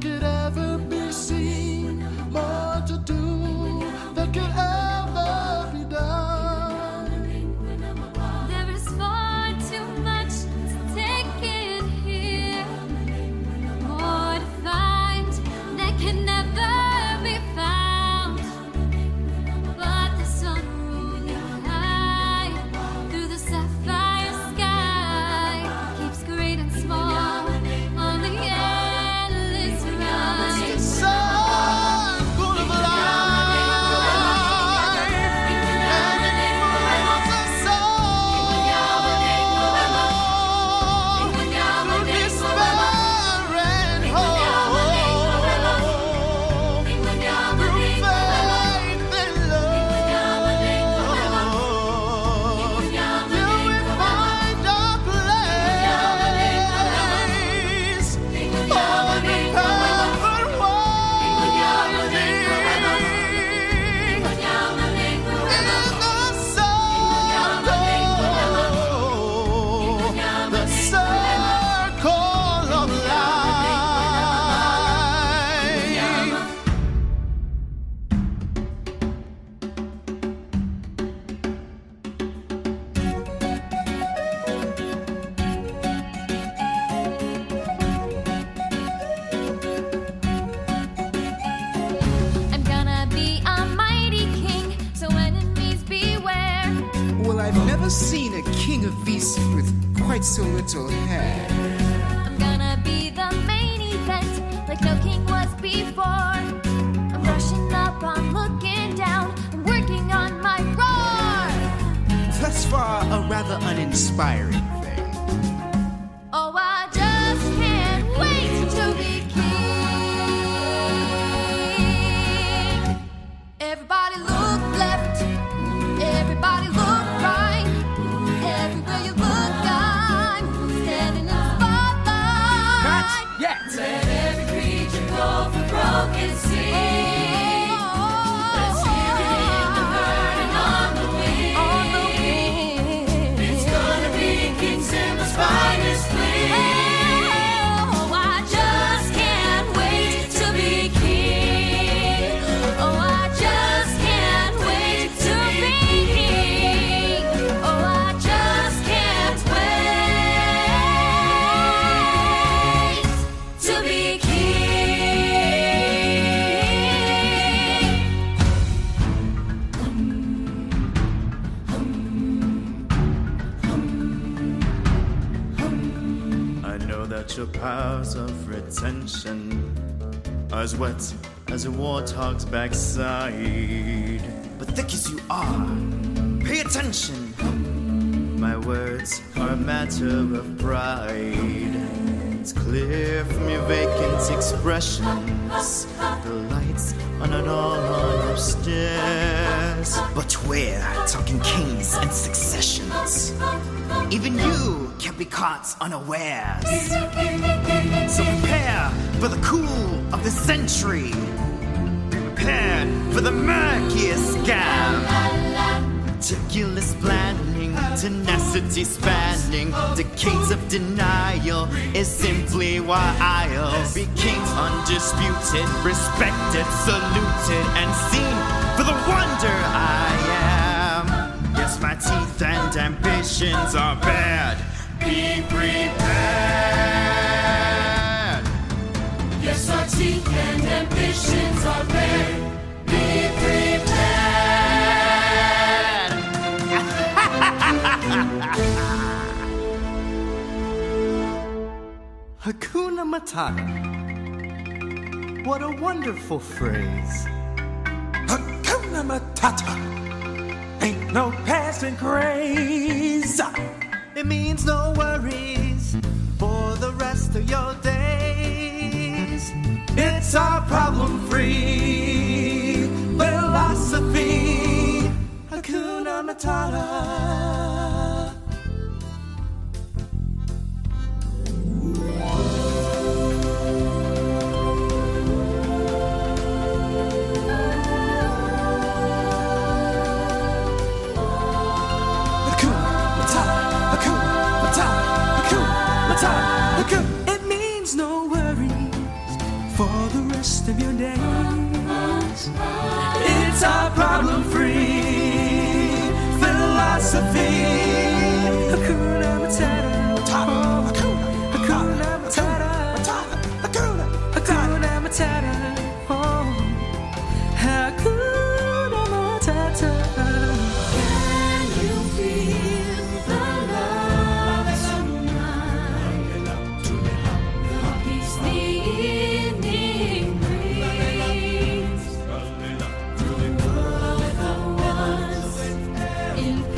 that could was before. I'm up, I'm looking down, I'm working on my roar. Thus far, a rather uninspiring go for of retention as wet as a warthog's backside. But thick as you are, pay attention. My words are a matter of pride. It's clear from your vacant expressions. The lights are not all on upstairs. But we're talking kings and successions. Even you can be caught unawares. So prepare for the cool of the century. Be prepared for the murkiest scam. Meticulous planning, tenacity spanning, decades of denial is simply why I'll be king, undisputed, respected, saluted, and seen for the wonder I am. Yes, my teeth and ambitions are bad. Be prepared. Yes, our teeth and ambitions are bare. Be prepared. Hakuna Matata. What a wonderful phrase. Hakuna Matata. Ain't no passing craze. It means no worries for the rest of your days. It's our problem free philosophy. Hakuna Matata. In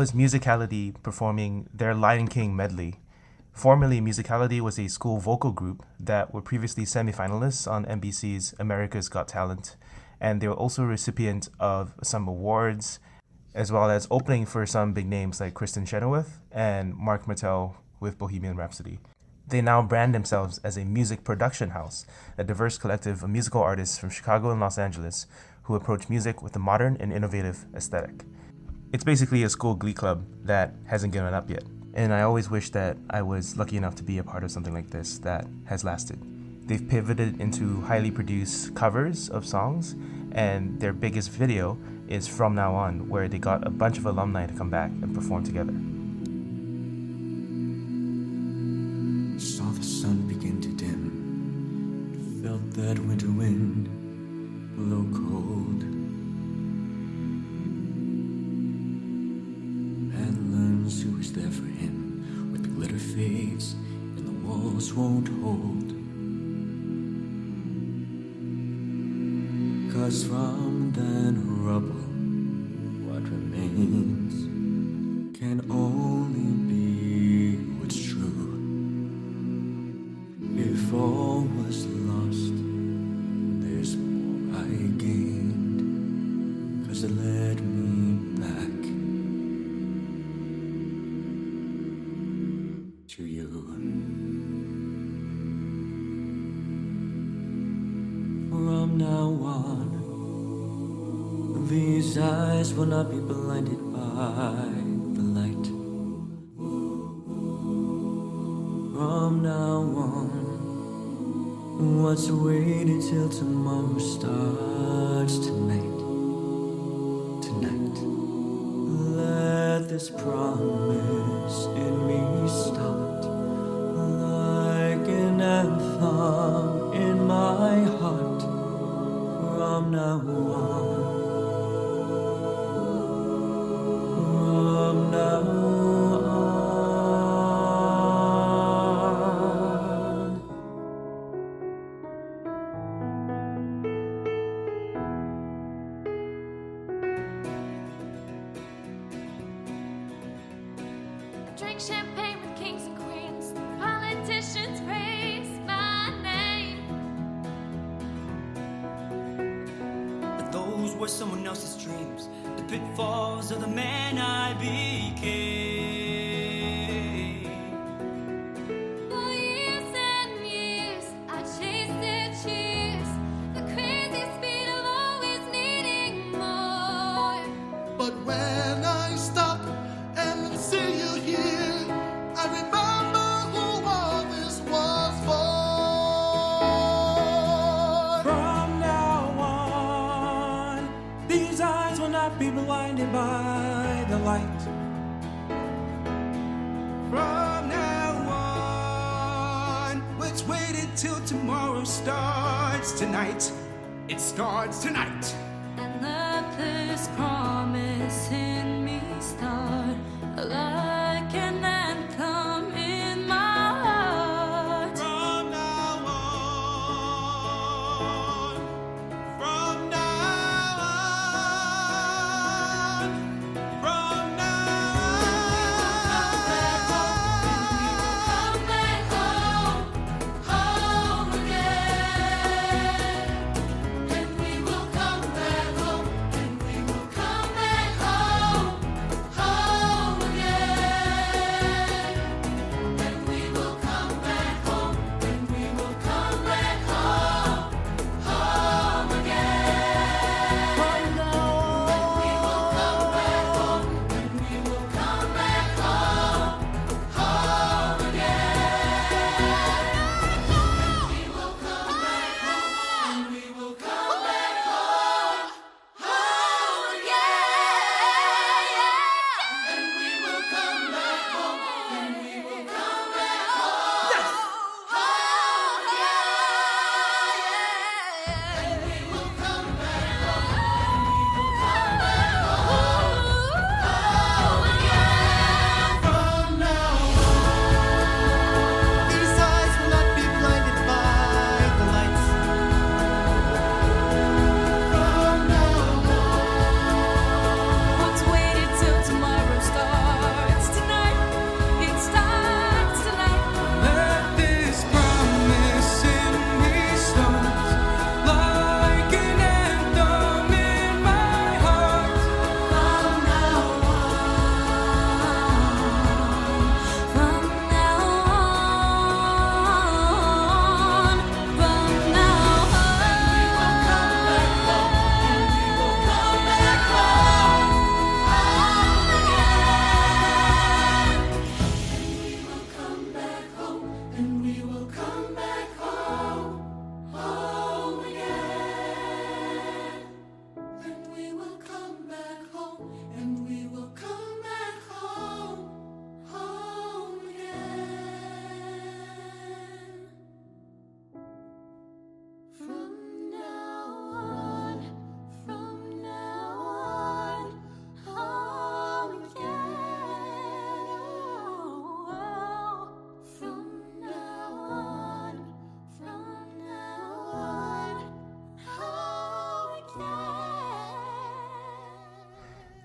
was Musicality performing their Lion King medley. Formerly, Musicality was a school vocal group that were previously semifinalists on NBC's America's Got Talent, and they were also recipient of some awards, as well as opening for some big names like Kristin Chenoweth and Marc Martel with Bohemian Rhapsody. They now brand themselves as a music production house, a diverse collective of musical artists from Chicago and Los Angeles who approach music with a modern and innovative aesthetic. It's basically a school glee club that hasn't given up yet. And I always wish that I was lucky enough to be a part of something like this that has lasted. They've pivoted into highly produced covers of songs, and their biggest video is From Now On, where they got a bunch of alumni to come back and perform together. Saw the sun begin to dim. Felt that winter wind blow cold. won't hold. Cause from then rubble, what remains? These eyes will not be blinded by the light. From now on, what's waiting till tomorrow starts tonight. Tonight, let this promise in me start like an anthem in my heart. From now on. Were someone else's dreams, the pitfalls of the man I became. Be blinded by the light. From now on, let's wait until tomorrow starts tonight. It starts tonight. And let this promise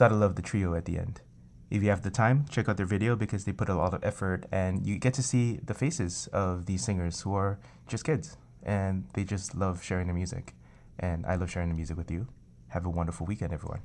gotta love the trio at the end. If you have the time, check out their video because they put a lot of effort and you get to see the faces of these singers who are just kids and they just love sharing their music. And I love sharing the music with you. Have a wonderful weekend, everyone.